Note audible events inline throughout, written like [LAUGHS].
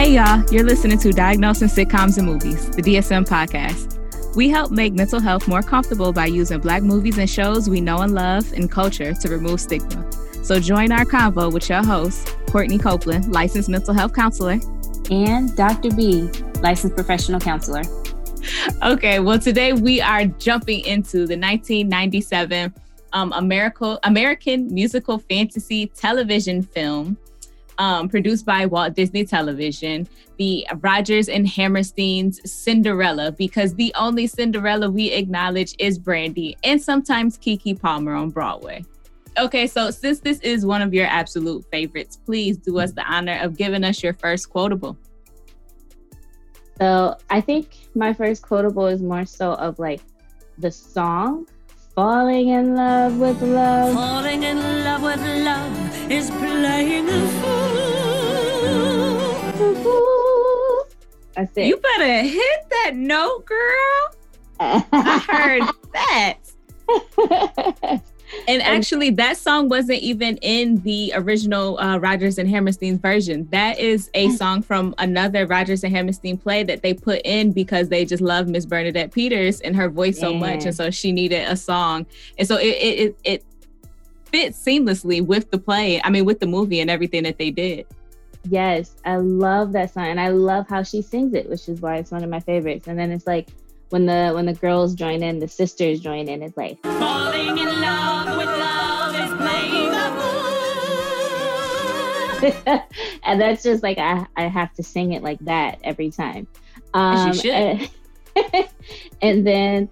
Hey, y'all, you're listening to Diagnosing Sitcoms and Movies, the DSM podcast. We help make mental health more comfortable by using Black movies and shows we know and love and culture to remove stigma. So join our convo with your host, Courtney Copeland, licensed mental health counselor, and Dr. B, licensed professional counselor. Okay, well, today we are jumping into the 1997 um, American, American musical fantasy television film um, produced by Walt Disney Television, the Rodgers and Hammerstein's Cinderella, because the only Cinderella we acknowledge is Brandy and sometimes Keke Palmer on Broadway. Okay, so since this is one of your absolute favorites, please do us the honor of giving us your first quotable. So I think my first quotable is more so of like the song Falling in love with love. Falling in love with love is playing a fool. That's it. You better hit that note, girl. [LAUGHS] I heard that. [LAUGHS] And actually, that song wasn't even in the original uh, Rodgers and Hammerstein version. That is a song from another Rodgers and Hammerstein play that they put in because they just love Miss Bernadette Peters and her voice so much, and so she needed a song, and so it it it, it fits seamlessly with the play. I mean, with the movie and everything that they did. Yes, I love that song, and I love how she sings it, which is why it's one of my favorites. And then it's like when the when the girls join in, the sisters join in. It's like falling in love with love is playing [LAUGHS] and that's just like I, I have to sing it like that every time. Um, and, [LAUGHS] and then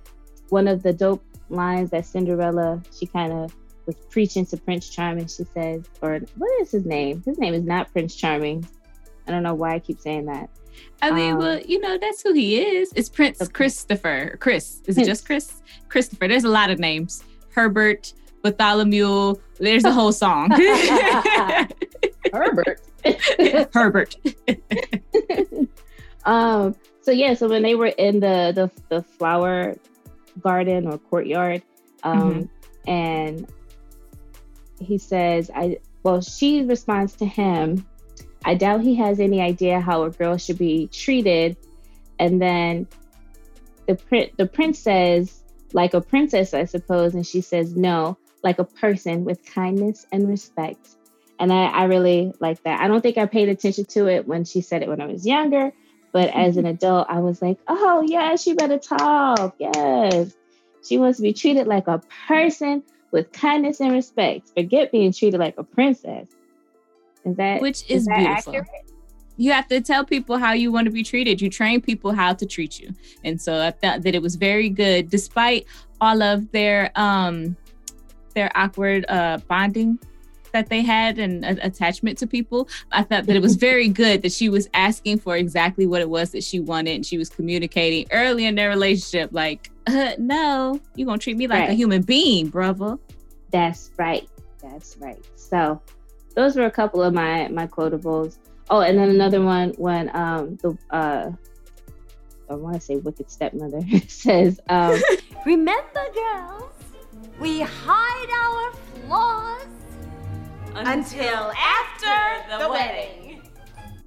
one of the dope lines that Cinderella she kind of was preaching to Prince Charming. She says, or what is his name? His name is not Prince Charming. I don't know why I keep saying that. I mean, um, well, you know, that's who he is. It's Prince okay. Christopher. Chris. Is it just Chris? Christopher. There's a lot of names. Herbert, Bartholomew. There's a whole song. [LAUGHS] Herbert. [LAUGHS] Herbert. [LAUGHS] um, so yeah, so when they were in the the, the flower garden or courtyard, um, mm-hmm. and he says, I well, she responds to him I doubt he has any idea how a girl should be treated. And then the prince the prince says, like a princess, I suppose, and she says, no, like a person with kindness and respect. And I, I really like that. I don't think I paid attention to it when she said it when I was younger, but as an [LAUGHS] adult, I was like, oh yes, she better talk. Yes. She wants to be treated like a person with kindness and respect. Forget being treated like a princess. Is that which is, is that beautiful? Accurate? You have to tell people how you want to be treated. You train people how to treat you, and so I thought that it was very good, despite all of their um their awkward uh bonding that they had and uh, attachment to people. I thought that it was very [LAUGHS] good that she was asking for exactly what it was that she wanted and she was communicating early in their relationship like, uh, no, you're going to treat me like right. a human being, brother. That's right. That's right. So those were a couple of my my quotables. Oh, and then another one when um the uh I want to say wicked stepmother [LAUGHS] says um [LAUGHS] Remember girls, we hide our flaws until after the wedding.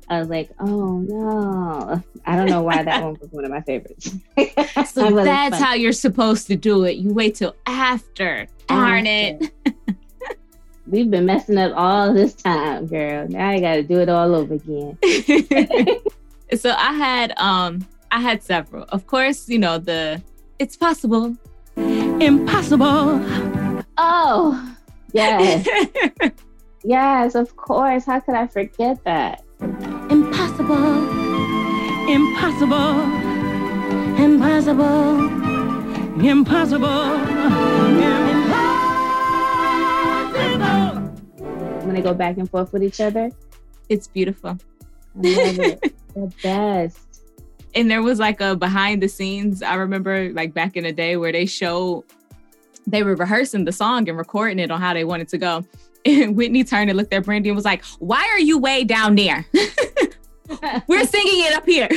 I was like, oh no. I don't know why that one was one of my favorites. [LAUGHS] so that's how you're supposed to do it. You wait till after. Darn after. it we've been messing up all this time, girl. Now I got to do it all over again. [LAUGHS] so I had um I had several. Of course, you know the it's possible. Impossible. Oh, yes. [LAUGHS] yes, of course. How could I forget that? Impossible. Impossible. Impossible. Impossible. When they go back and forth with each other. It's beautiful. I love it. [LAUGHS] the best. And there was like a behind the scenes. I remember like back in the day where they show they were rehearsing the song and recording it on how they wanted to go. [LAUGHS] And Whitney turned and looked at Brandy and was like, Why are you way down there? [LAUGHS] We're singing it up here.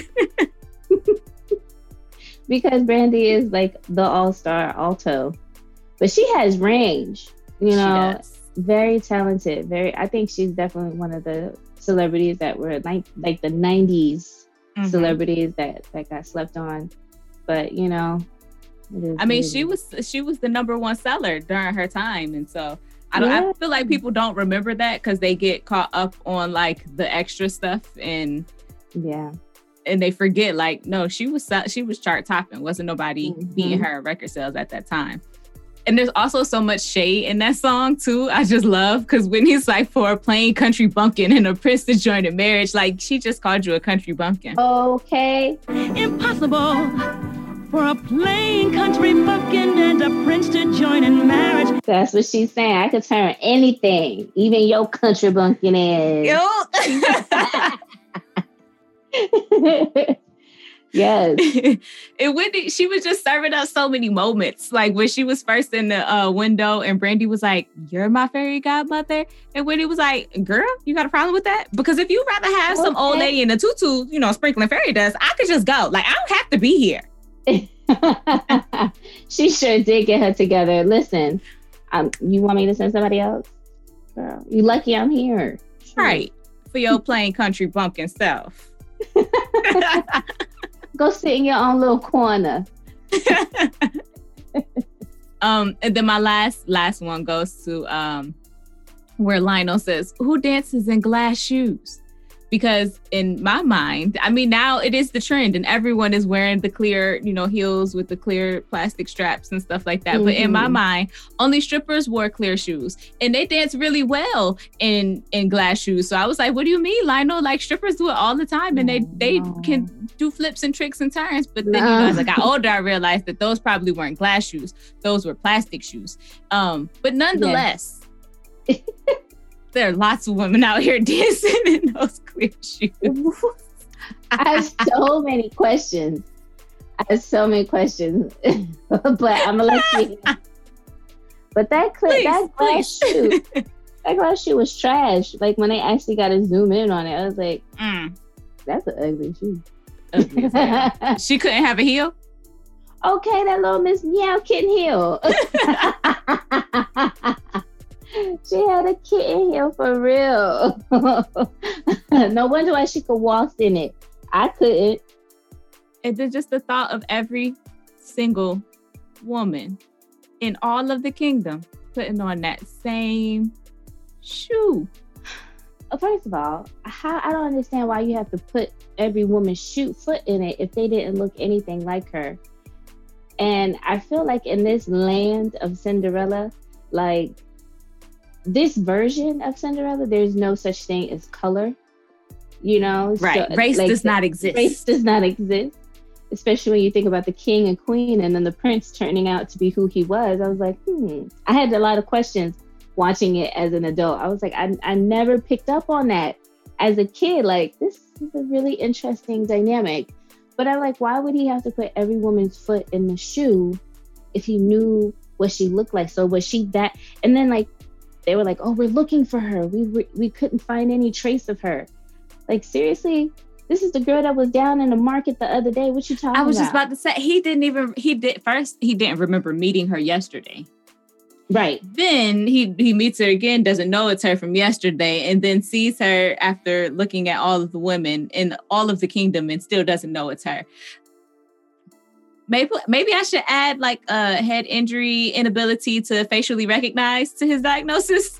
because Brandy is like the all star alto, but she has range, you know very talented. Very, I think she's definitely one of the celebrities that were like like the 90s Mhm. celebrities that that got slept on. But you know, it is I mean, she was she was the number one seller during her time, and so I don't. I feel like people don't remember that because they get caught up on like the extra stuff and yeah. and they forget like no, she was she was chart topping. Wasn't nobody Mhm. beating her record sales at that time. And there's also so much shade in that song too. I just love because when he's like for a plain country bumpkin and a prince to join in marriage, like she just called you a country bumpkin. Okay. Impossible for a plain country bumpkin and a prince to join in marriage. That's what she's saying. I could turn anything, even your country bumpkin ass. [LAUGHS] [LAUGHS] yes. [LAUGHS] and Wendy, she was just serving up so many moments. Like when she was first in the uh, window, and Brandy was like, "You're my fairy godmother," and Wendy was like, "Girl, you got a problem with that? Because if you rather have some old lady in a tutu, you know, sprinkling fairy dust, I could just go. Like I don't have to be here." [LAUGHS] she sure did get her together. Listen, um, you want me to send somebody else? Girl, you lucky I'm here. Sure. Right for your plain country bumpkin self. [LAUGHS] Go sit in your own little corner. [LAUGHS] um, and then my last last one goes to um, where Lionel says, "Who dances in glass shoes?" Because in my mind, I mean, now it is the trend, and everyone is wearing the clear, you know, heels with the clear plastic straps and stuff like that. But in my Mhm. mind, only strippers wore clear shoes, and they dance really well in in glass shoes. So I was like, "What do you mean, Lionel? Like strippers do it all the time, and they they can do flips and tricks and turns." But then, you No. know, as I got older, I realized that those probably weren't glass shoes; those were plastic shoes. Um, but nonetheless, [LAUGHS] there are lots of women out here [LAUGHS] dancing in those [LAUGHS] I have so many questions. I have so many questions, [LAUGHS] but I'm gonna let you. [LAUGHS] But that clip, Please, that glass please. shoe, that glass shoe was trash. Like when they actually got to zoom in on it, I was like, Mm, "That's an ugly shoe." ugly she couldn't have a heel. okay, that little Miss Meow Kitten heel. She had a kitten heel for real. [LAUGHS] no wonder why she could waltz in it. I couldn't. Then just the thought of every single woman in all of the kingdom putting on that same shoe. Uh, First of all, how I don't understand why you have to put every woman's shoe foot in it if they didn't look anything like her. And I feel like in this land of Cinderella, like this version of Cinderella, there's no such thing as color. You know, Right. So, Race like, does not exist. race does not exist. Especially when you think about the king and queen and then the prince turning out to be who he was. I was like, hmm. I had a lot of questions watching it as an adult. I was like, I, I never picked up on that as a kid. Like, this is a really interesting dynamic. But I'm like, why would he have to put every woman's foot in the shoe if he knew what she looked like? So was she that? And then like, they were like, oh, we're looking for her. We we, we couldn't find any trace of her. Like seriously, this is the girl that was down in the market the other day. What you talking about? I was just about? about to say he didn't even he did first he didn't remember meeting her yesterday. right. Then he he meets her again, doesn't know it's her from yesterday, and then sees her after looking at all of the women in all of the kingdom and still doesn't know it's her. Maybe maybe I should add like a head injury inability to facially recognize to his diagnosis.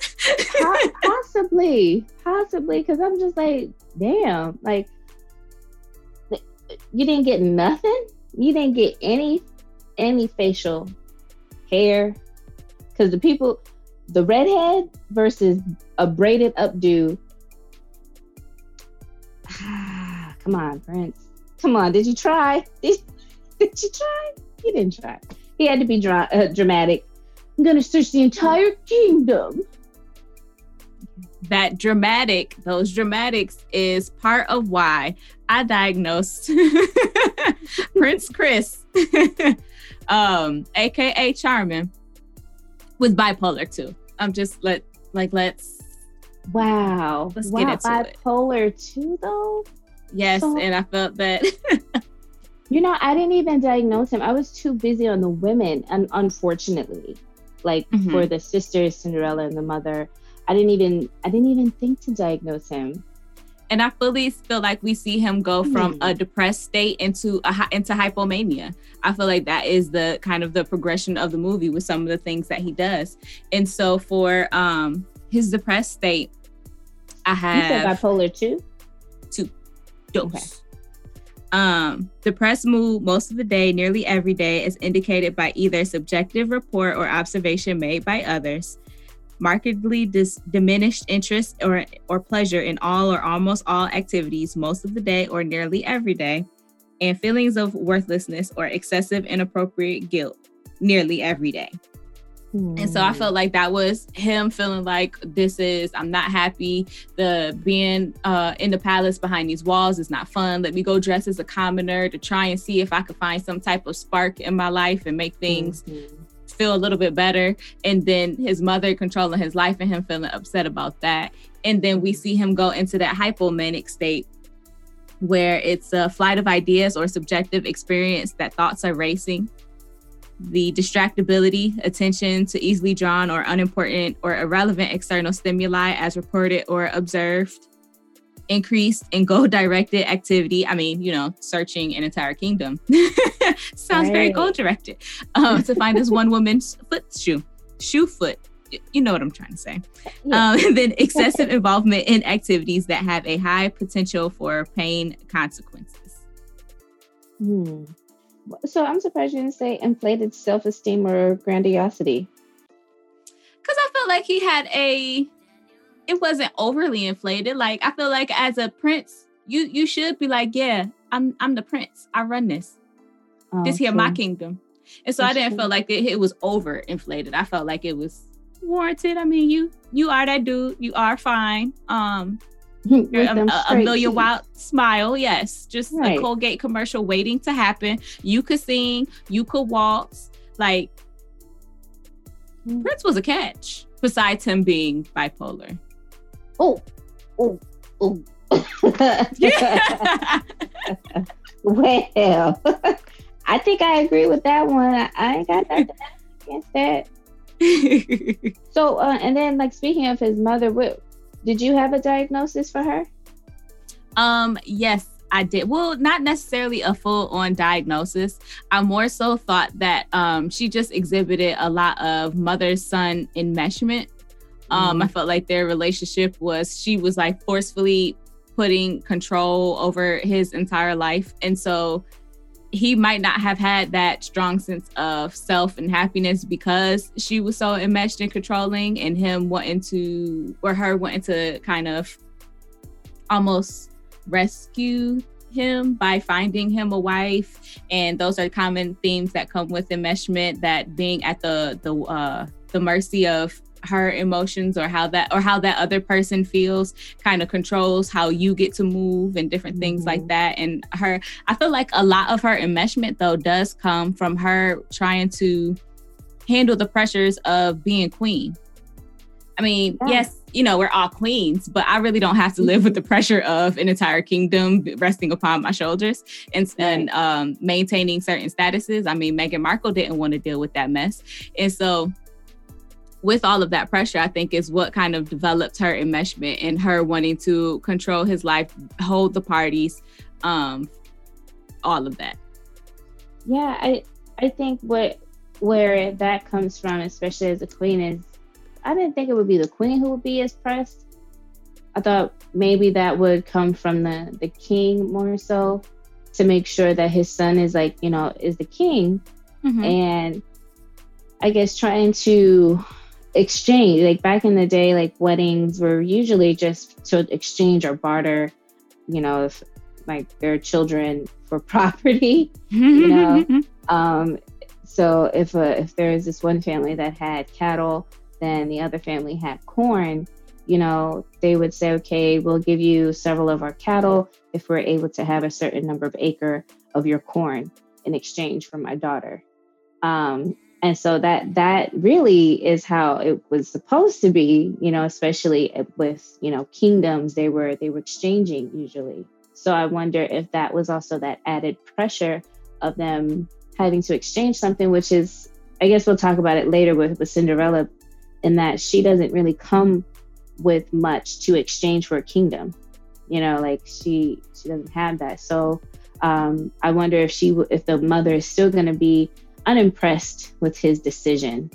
[LAUGHS] Possibly, possibly, because I'm just like, damn, like you didn't get nothing. You didn't get any any facial hair, because the people, the redhead versus a braided updo. [SIGHS] Come on, Prince. Come on. Did you try? Did, did you try? He didn't try. He had to be dra- uh, dramatic. I'm gonna search the entire kingdom. that dramatic, those dramatics is part of why I diagnosed [LAUGHS] Prince Chris, [LAUGHS] um, aka Charmin, with bipolar II. I'm just let like let's Wow. Let's wow. get into it. bipolar II though. yes, So- and I felt that [LAUGHS] You know, I didn't even diagnose him. I was too busy on the women, and unfortunately, like Mhm. for the sisters, Cinderella and the mother, I didn't even I didn't even think to diagnose him. and I fully feel like we see him go from a depressed state into a into hypomania. I feel like that is the kind of the progression of the movie with some of the things that he does. And so for um his depressed state, I have you said bipolar II. Two dose. Okay. Um, depressed mood most of the day, nearly every day, is indicated by either subjective report or observation made by others markedly dis- diminished interest or, or pleasure in all or almost all activities most of the day or nearly every day, and feelings of worthlessness or excessive inappropriate guilt nearly every day. And so I hmm. felt like that was him feeling like this is I'm not happy. The being uh, in the palace behind these walls is not fun. Let me go dress as a commoner to try and see if I could find some type of spark in my life and make things mm-hmm feel a little bit better. And then his mother controlling his life and him feeling upset about that. And then we see him go into that hypomanic state where it's a flight of ideas or subjective experience that thoughts are racing. The distractibility, attention to easily drawn or unimportant or irrelevant external stimuli as reported or observed increased and goal directed activity. I mean, you know, searching an entire kingdom [LAUGHS] sounds right. very goal directed um, to find this one woman's foot shoe, shoe foot. You know what I'm trying to say. Yeah. Um, then excessive involvement in activities that have a high potential for pain consequences. Hmm. So I'm surprised you didn't say inflated self esteem or grandiosity. Because I felt like he had a it wasn't overly inflated. Like I feel like as a prince, you you should be like, yeah, I'm I'm the prince. I run this. Oh, this here true. my kingdom. And so That's I didn't true. feel like it, it was over inflated. I felt like it was warranted. I mean, you you are that dude. You are fine. Um a, a, million teeth. wild smile, yes. Just right. a Colgate commercial waiting to happen. You could sing, you could waltz. Like mm. Prince was a catch, besides him being bipolar oh, oh, oh. [LAUGHS] well, [LAUGHS] I think I agree with that one. I ain't got nothing against that. [LAUGHS] so, uh, and then like speaking of his mother, what did you have a diagnosis for her? Um, yes, I did. Well, not necessarily a full on diagnosis. I more so thought that um, she just exhibited a lot of mother son enmeshment um, I mm-hmm. felt like their relationship was she was like forcefully putting control over his entire life. And so he might not have had that strong sense of self and happiness because she was so enmeshed and controlling and him wanting to or her wanting to kind of almost rescue him by finding him a wife. And those are common themes that come with enmeshment that being at the the uh the mercy of her emotions or how that or how that other person feels kind of controls how you get to move and different things mm-hmm. like that and her i feel like a lot of her enmeshment though does come from her trying to handle the pressures of being queen i mean yeah. yes you know we're all queens but i really don't have to live with the pressure of an entire kingdom resting upon my shoulders and, right. and um, maintaining certain statuses i mean meghan markle didn't want to deal with that mess and so with all of that pressure, I think is what kind of developed her enmeshment and her wanting to control his life, hold the parties, um, all of that. Yeah, I I think what where that comes from, especially as a queen, is I didn't think it would be the queen who would be as pressed. I thought maybe that would come from the the king more so to make sure that his son is like you know is the king, mm-hmm. and I guess trying to exchange like back in the day like weddings were usually just to exchange or barter you know if like their children for [LAUGHS] property you know? [LAUGHS] Um so if uh, if there is this one family that had cattle then the other family had corn you know they would say okay we'll give you several of our cattle if we're able to have a certain number of acre of your corn in exchange for my daughter. Um, and so that that really is how it was supposed to be you know especially with you know kingdoms they were they were exchanging usually so i wonder if that was also that added pressure of them having to exchange something which is i guess we'll talk about it later with, with cinderella in that she doesn't really come with much to exchange for a kingdom You know, like she she doesn't have that. So um, I wonder if she if the mother is still going to be unimpressed with his decision.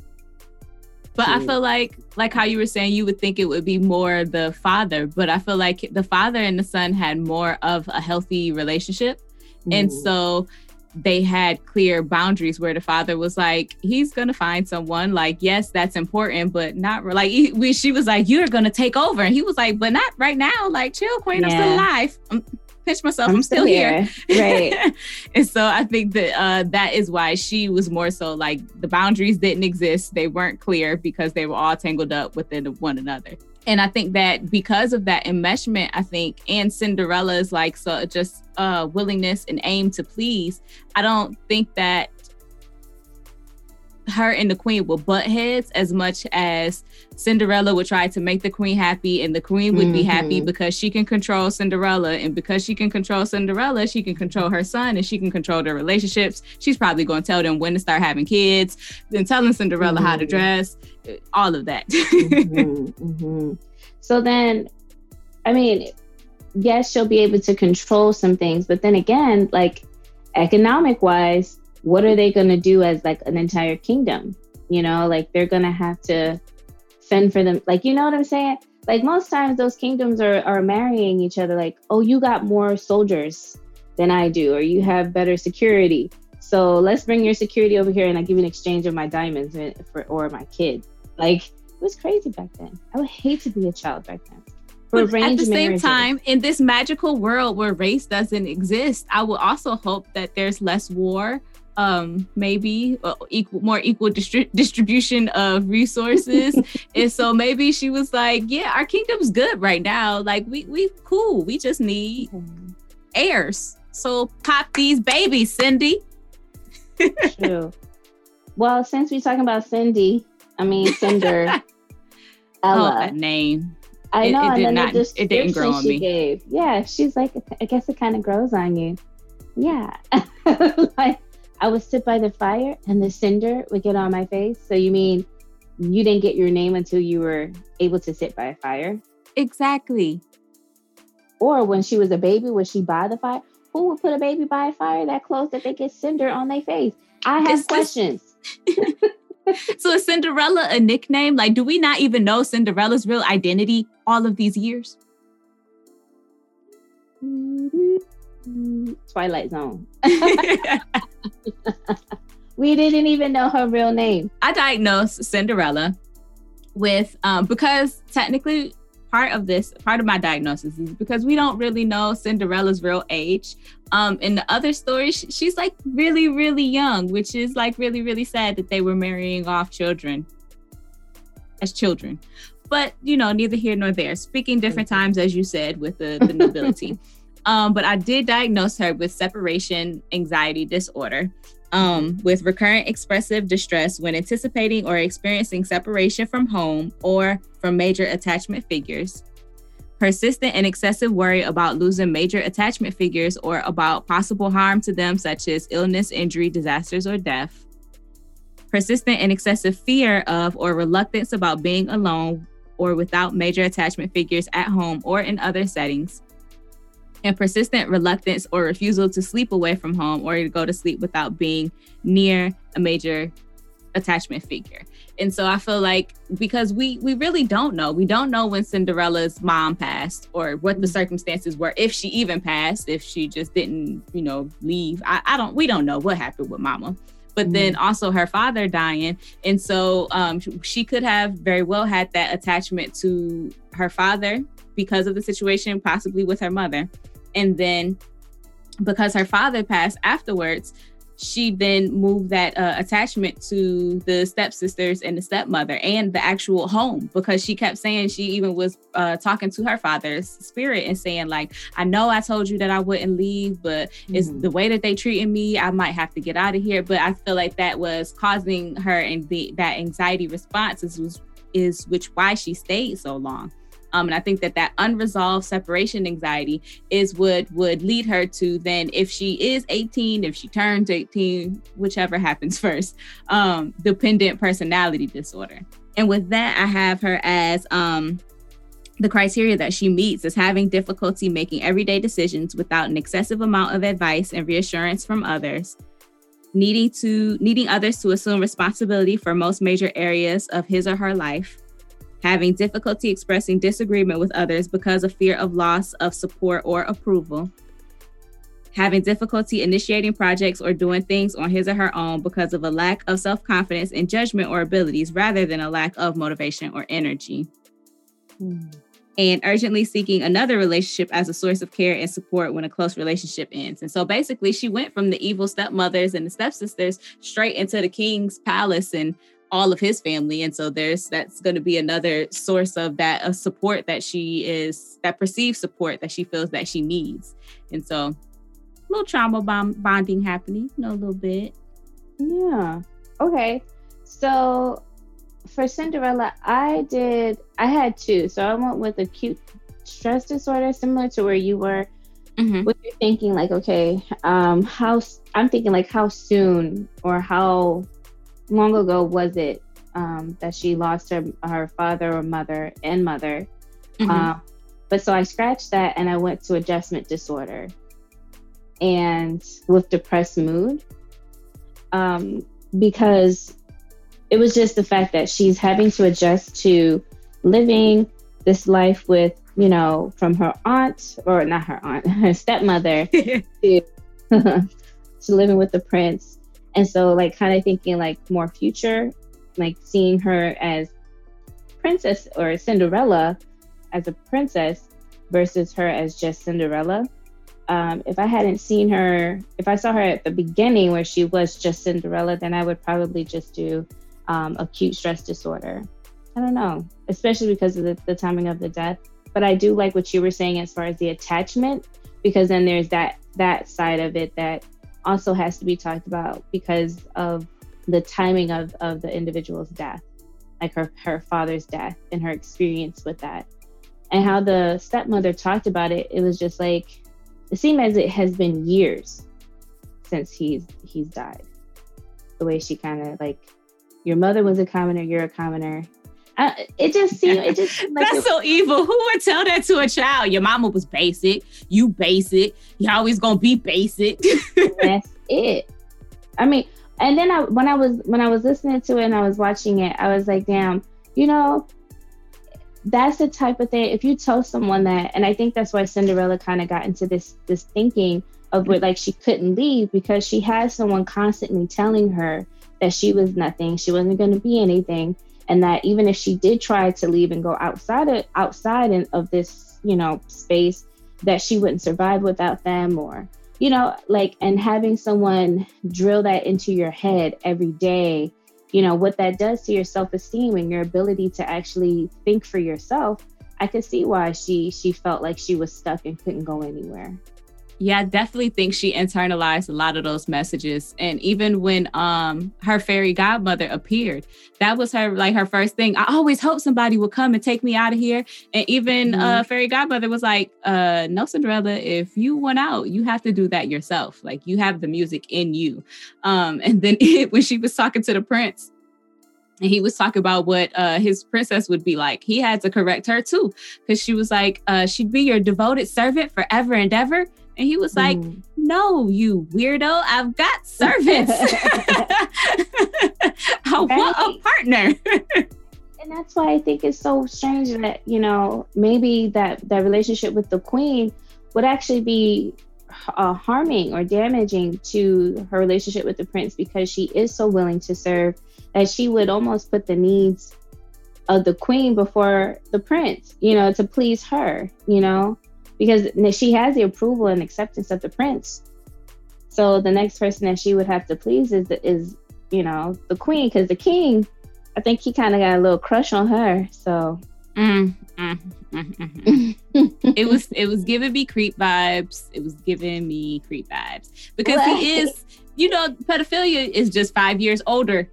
But I feel like, like how you were saying, you would think it would be more the father, but I feel like the father and the son had more of a healthy relationship. Mm. And so they had clear boundaries where the father was like, he's gonna find someone. Like, yes, that's important, but not like he, we, she was like, you're gonna take over, and he was like, but not right now. Like, chill, Queen, yeah. I'm still alive. I'm, pinch myself. I'm, I'm still, still, here. here. Right. [LAUGHS] and so I think that uh, that is why she was more so like the boundaries didn't exist. They weren't clear because they were all tangled up within one another. And I think that because of that enmeshment, I think, and Cinderella's like so just uh, willingness and aim to please, I don't think that her and the queen will butt heads as much as Cinderella would try to make the queen happy and the queen would mm-hmm. be happy mm-hmm. because she can control Cinderella and because she can control Cinderella she can control her son and she can control their relationships she's probably going to tell them when to start having kids then telling Cinderella mm-hmm. how to mm-hmm. dress all of that mm-hmm. [LAUGHS] mm-hmm. so then I mean yes she'll be able to control some things but then again like economic wise what are they going to do as like an entire kingdom? You know, like they're going to have to fend for them. Like, you know what I'm saying? Like most times those kingdoms are, are marrying each other. Like, oh, you got more soldiers than I do, or you have better security. So let's bring your security over here and I give you an exchange of my diamonds for, or my kid. Like it was crazy back then. I would hate to be a child back then. But at the same time, in this magical world where race doesn't exist, I would also hope that there's less war um maybe uh, equal more equal distri- distribution of resources. [LAUGHS] And so maybe she was like yeah our kingdom's good right now. Like we we cool. We just need heirs. So pop these babies cindy. True. Well since we're talking about cindy i mean cinder [LAUGHS] ella. Oh, that name. I know, it, it and then not, it didn't grow on me. Gave. Yeah, she's like, I guess it kind of grows on you. Yeah, [LAUGHS] like I would sit by the fire and the cinder would get on my face. So you mean you didn't get your name until you were able to sit by a fire? Exactly. Or when she was a baby, was she by the fire? Who would put a baby by a fire that close that they get cinder on their face? I have is questions. [LAUGHS] so is Cinderella a nickname? Like, do we not even know Cinderella's real identity all of these years? Twilight Zone. [LAUGHS] [LAUGHS] [LAUGHS] we didn't even know her real name. I diagnosed Cinderella with um, because technically part of this part of my diagnosis is because we don't really know Cinderella's real age. Um, in the other story, she's like really, really young, which is like really, really sad that they were marrying off children as children. But you know, neither here nor there. Speaking different times, as you said, with the, the nobility. [LAUGHS] Um, but I did diagnose her with separation anxiety disorder. Um, with recurrent expressive distress when anticipating or experiencing separation from home or from major attachment figures, persistent and excessive worry about losing major attachment figures or about possible harm to them, such as illness, injury, disasters, or death, persistent and excessive fear of or reluctance about being alone or without major attachment figures at home or in other settings and persistent reluctance or refusal to sleep away from home or to go to sleep without being near a major attachment figure. And so I feel like because we we really don't know. We don't know when Cinderella's mom passed or what the circumstances were, if she even passed, if she just didn't, you know, leave. I, I don't we don't know what happened with mama. But mm-hmm. then also her father dying. And so um, she could have very well had that attachment to her father because of the situation, possibly with her mother. And then because her father passed afterwards, she then moved that uh, attachment to the stepsisters and the stepmother and the actual home because she kept saying she even was uh, talking to her father's spirit and saying like i know i told you that i wouldn't leave but mm-hmm. it's the way that they treated me i might have to get out of here but i feel like that was causing her and the that anxiety response is was is which why she stayed so long um, and I think that that unresolved separation anxiety is what would lead her to then, if she is 18, if she turns 18, whichever happens [LAUGHS] first, um, dependent personality disorder. And with that, I have her as um, the criteria that she meets is having difficulty making everyday decisions without an excessive amount of advice and reassurance from others, needing to needing others to assume responsibility for most major areas of his or her life, having difficulty expressing disagreement with others because of fear of loss of support or approval, having difficulty initiating projects or doing things on his or her own because of a lack of self-confidence and judgment or abilities rather than a lack of motivation or energy. Mm and urgently seeking another relationship as a source of care and support when a close relationship ends. And so basically, she went from the evil stepmothers and the stepsisters straight into the king's palace and all of his family. And so there's that's going to be another source of that of support that she is that perceived support that she feels that she needs. And so a little trauma bond, bonding happening, you know, a little bit. Yeah. Okay. So for Cinderella, I did. I had two. So I went with acute stress disorder, similar to where you were. Mm-hmm. What you're thinking, like, okay, um, how I'm thinking, like, how soon or how long ago was it um, that she lost her her father or mother and mother? Mm-hmm. Um, but so I scratched that and I went to adjustment disorder, and with depressed mood, um, because it was just the fact that she's having to adjust to living this life with, you know, from her aunt or not her aunt, [LAUGHS] her stepmother [LAUGHS] to, [LAUGHS] to living with the prince. And so, like, kind of thinking like more future, like seeing her as princess or Cinderella as a princess versus her as just Cinderella. Um, if I hadn't seen her, if I saw her at the beginning where she was just Cinderella, then I would probably just do um, acute stress disorder. I don't know, especially because of the, the timing of the death. But I do like what you were saying as far as the attachment, because then there's that that side of it that also has to be talked about because of the timing of, of the individual's death, like her, her father's death and her experience with that. And how the stepmother talked about it, it was just like it seemed as it has been years since he's he's died. The way she kind of like your mother was a commoner, you're a commoner. Uh, it just seemed it just [LAUGHS] like that's it, so evil. Who would tell that to a child? Your mama was basic, you basic, you always gonna be basic. that's [LAUGHS] it. I mean, and then I when I was when I was listening to it and I was watching it, I was like, damn, you know, that's the type of thing. If you tell someone that, and I think that's why Cinderella kind of got into this this thinking of where like she couldn't leave because she had someone constantly telling her that she was nothing, she wasn't going to be anything, and that even if she did try to leave and go outside of outside of this, you know, space, that she wouldn't survive without them, or you know, like, and having someone drill that into your head every day, you know, what that does to your self esteem and your ability to actually think for yourself. I could see why she she felt like she was stuck and couldn't go anywhere. Yeah, I definitely think she internalized a lot of those messages. And even when um her fairy godmother appeared, that was her like her first thing. I always hope somebody will come and take me out of here. And even uh, mm-hmm. uh fairy godmother was like, uh no Cinderella, if you want out, you have to do that yourself. Like you have the music in you. Um and then [LAUGHS] it, when she was talking to the prince, and he was talking about what uh, his princess would be like. He had to correct her too, because she was like, uh, "She'd be your devoted servant forever and ever." And he was like, mm. No, you weirdo, I've got servants. I want a partner. and that's why I think it's so strange that, you know, maybe that, that relationship with the queen would actually be uh, harming or damaging to her relationship with the prince because she is so willing to serve that she would almost put the needs of the queen before the prince, you know, to please her, you know because she has the approval and acceptance of the prince. So the next person that she would have to please is is you know the queen because the king, I think he kind of got a little crush on her. So mm, mm, mm, it was it was giving me creep vibes. It was giving me creep vibes because he is you know pedophilia is just five years older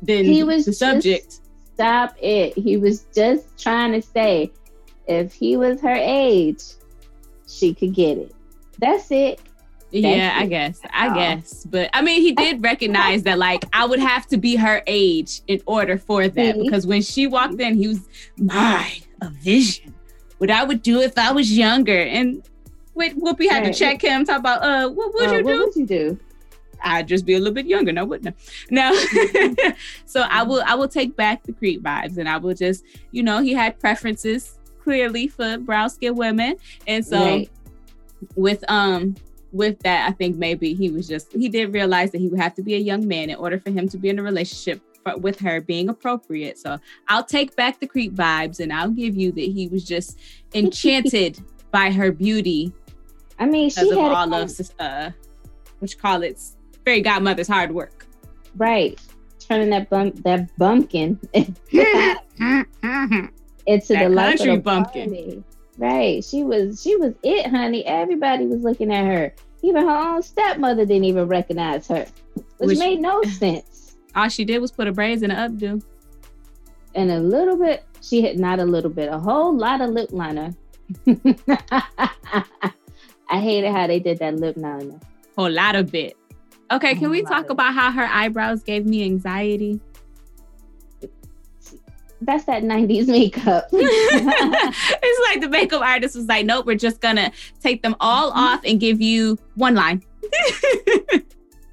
than he was the subject. Stop it. He was just trying to say if he was her age, she could get it. That's it. That's yeah, it. I guess. I oh. guess. But I mean, he did recognize that, like, I would have to be her age in order for that. Because when she walked in, he was, my, a vision what I would do if I was younger. And wait, Whoopi had Right. to check him, talk about, uh, what would Uh, you what do? would you do? I'd just be a little bit younger no, wouldn't I? No. [LAUGHS] so I will I will take back the creep vibes and I will just, you know, he had preferences clearly for brown skinned women. And so Right. with um with that, I think maybe he was just he did realize that he would have to be a young man in order for him to be in a relationship for, with her being appropriate. So I'll take back the creep vibes and I'll give you that he was just [LAUGHS] enchanted by her beauty I mean, she because of had it all coming. of uh what you call it fairy godmother's hard work. right turning that bump that bumpkin [LAUGHS] [LAUGHS] into Mm-hmm. the That life of country the bumpkin. party. Right, she was she was it, honey. Everybody was looking at her. Even her own stepmother didn't even recognize her, which, Which- made no sense. [SIGHS] All she did was put a braids in an updo. And a little bit, she had not a little bit, a whole lot of lip liner. [LAUGHS] I hated how they did that lip liner. Whole lot of bit. Okay, can we talk about how her eyebrows gave me anxiety? That's that '90s makeup. [LAUGHS] [LAUGHS] it's like the makeup artist was like, nope, we're just gonna take them all mm-hmm. off and give you one line. [LAUGHS]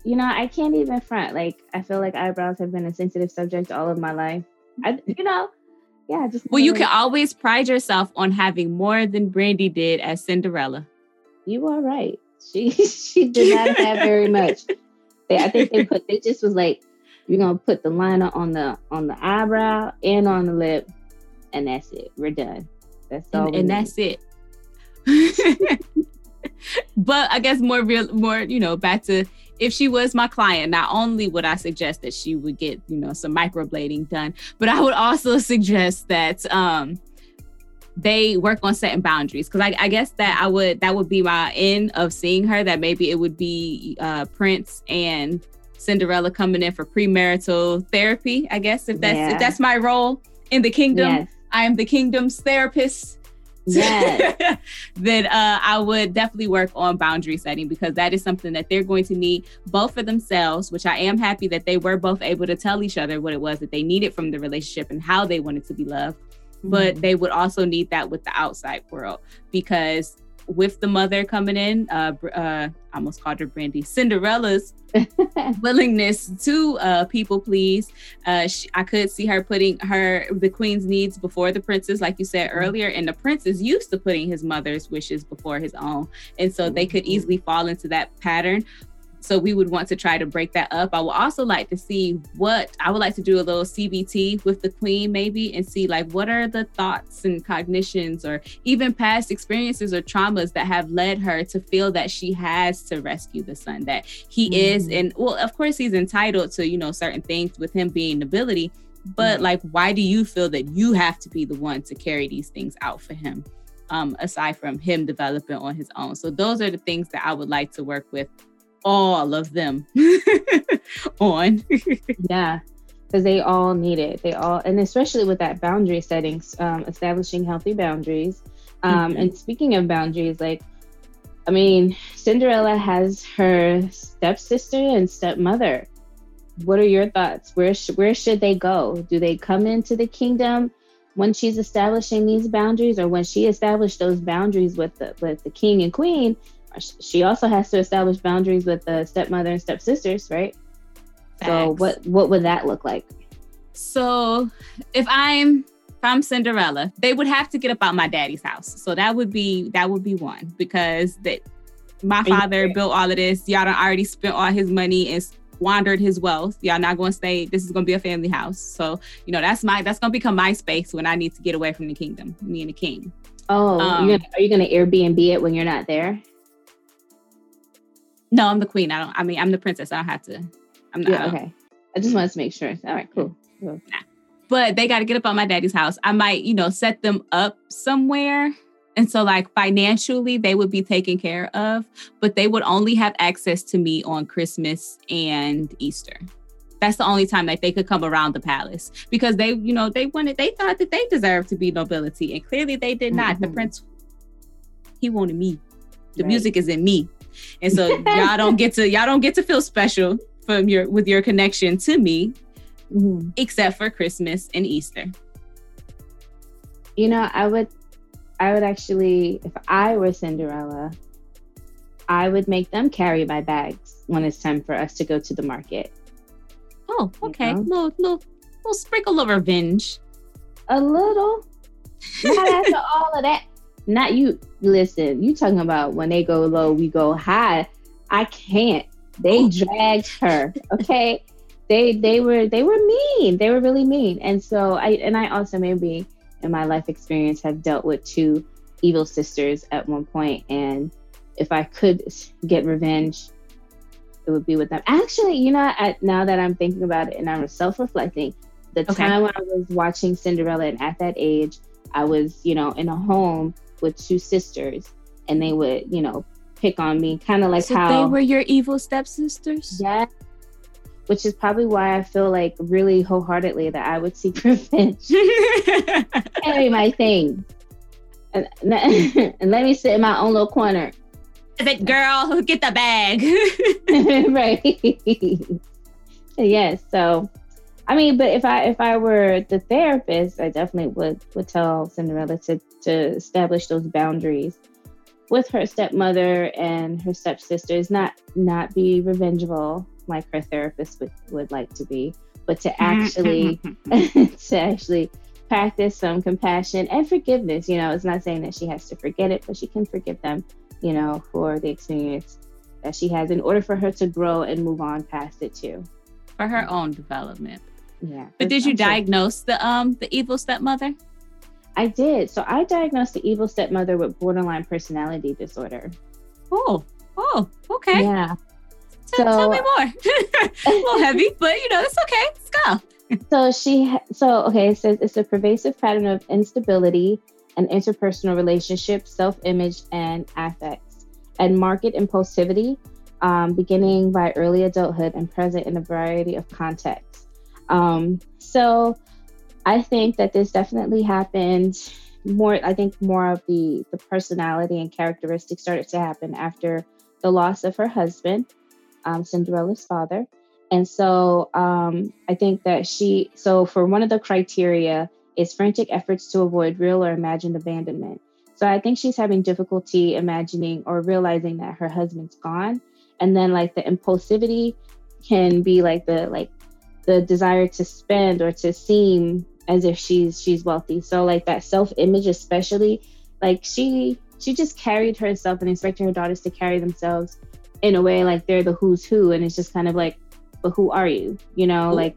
you know, I can't even front. Like, I feel like eyebrows have been a sensitive subject all of my life. I, you know, yeah. Just well, you can always pride yourself on having more than Brandy did as Cinderella. You are right. She she did not have very much. They, I think they put. It just was like, you're gonna put the liner on the on the eyebrow and on the lip, and that's it. We're done. That's all. and, and that's it. [LAUGHS] but I guess more real, more you know, back to if she was my client, not only would I suggest that she would get you know some microblading done, but I would also [LAUGHS] suggest that um they work on setting boundaries because I, I guess that I would that would be my end of seeing her that maybe it would be uh Prince and Cinderella coming in for premarital therapy. I guess if that's Yeah. if that's my role in the kingdom, Yes. I am the kingdom's therapist. Yes. [LAUGHS] then uh, I would definitely work on boundary setting because that is something that they're going to need both for themselves, which I am happy that they were both able to tell each other what it was that they needed from the relationship and how they wanted to be loved. But Mm-hmm. they would also need that with the outside world because with the mother coming in, uh, uh, I almost called her Brandy, Cinderella's [LAUGHS] willingness to uh, people please. Uh, sh I could see her putting her the queen's needs before the prince's, like you said earlier, and the prince is used to putting his mother's wishes before his own, and so they could Mhm. easily fall into that pattern. So we would want to try to break that up. I would also like to see what I would like to do a little CBT with the queen, maybe, and see like what are the thoughts and cognitions or even past experiences or traumas that have led her to feel that she has to rescue the son, that he is, Mhm. and well, of course, he's entitled to, you know, certain things with him being nobility. But Right. like, why do you feel that you have to be the one to carry these things out for him? Um, aside from him developing on his own. So those are the things that I would like to work with all of them. [LAUGHS] On. [LAUGHS] yeah because they all need it. They all and especially with that boundary settings um, establishing healthy boundaries. Um, Mhm. and speaking of boundaries like i mean cinderella has her stepsister and stepmother. What are your thoughts? Where, sh- where should they go? Do they come into the kingdom when she's establishing these boundaries or when she established those boundaries with the with the king and queen she also has to establish boundaries with the stepmother and stepsisters right so what what would that look like? So if I'm if I'm Cinderella, they would have to get up out my daddy's house. So that would be that would be one because that my father built all of this. Y'all done already spent all his money and squandered his wealth. Y'all not going to stay. This is going to be a family house. So you know that's my that's going to become my space when I need to get away from the kingdom. Me and the king. Oh, Um, gonna, are you going to Airbnb it when you're not there? No, I'm the queen. I don't. I mean, I'm the princess. I don't have to. I'm not. Yeah, okay. I just wanted to make sure. All right, cool. cool. but they got to get up on my daddy's house. I might, you know, set them up somewhere. And so, like, financially, they would be taken care of, but they would only have access to me on Christmas and Easter. That's the only time that they could come around the palace because they, you know, they wanted, they thought that they deserved to be nobility. And clearly they did not. The Mhm. prince, he wanted me. The Right. music is in me. And so [LAUGHS] y'all don't get to, y'all don't get to feel special from your, with your connection to me, Mhm. except for Christmas and Easter. You know, I would I would actually, if I were Cinderella, I would make them carry my bags when it's time for us to go to the market. Oh, okay. You know? Little, little, little sprinkle of revenge. A little. Not after [LAUGHS] all of that. Not you. Listen, you talking about when they go low, we go high. I can't. They oh. dragged her. Okay. they they were they were mean. They were really mean. And so I and I also maybe in my life experience have dealt with two evil sisters at one point and if I could get revenge, it would be with them. Actually, you know, now that I'm thinking about it and I'm self reflecting, the okay. time when I was watching Cinderella and at that age, I was, you know, in a home with two sisters and they would, you know, pick on me, kind of like so how they were your evil stepsisters. Yeah. Which is probably why I feel like really wholeheartedly that I would seek [LAUGHS] revenge. [LAUGHS] Carry my thing. And, [LAUGHS] and let me sit in my own little corner it, girl. Who get the bag. right. yes. So, I mean, but if I if I were the therapist, I definitely would would tell Cinderella to to establish those boundaries with her stepmother and her stepsisters. Not not be revengeful like her therapist would would like to be, but to mm-hmm. actually [LAUGHS] [LAUGHS] to actually practice some compassion and forgiveness. You know, it's not saying that she has to forget it, but she can forgive them you know, for the experience that she has in order for her to grow and move on past it too. For her own development. Yeah. But did you diagnose the um the evil stepmother? I did. So I diagnosed the evil stepmother with borderline personality disorder. Oh, oh, okay. Yeah. so, tell me more. [LAUGHS] a little [LAUGHS] heavy, but you know, it's okay. Let's go. so she, so okay, it says it's a pervasive pattern of instability and interpersonal relationships, self image, and affects, and marked impulsivity, um, beginning by early adulthood and present in a variety of contexts. Um, so I think that this definitely happened more, I think more of the, the personality and characteristics started to happen after the loss of her husband, um, Cinderella's father. And so um, I think that she, so for one of the criteria, is frantic efforts to avoid real or imagined abandonment. So I think she's having difficulty imagining or realizing that her husband's gone. And then like the impulsivity can be like the like the desire to spend or to seem as if she's she's wealthy. So like that self-image especially, like she she just carried herself and expected her daughters to carry themselves in a way like they're the who's who. And it's just kind of like but who are you? You know like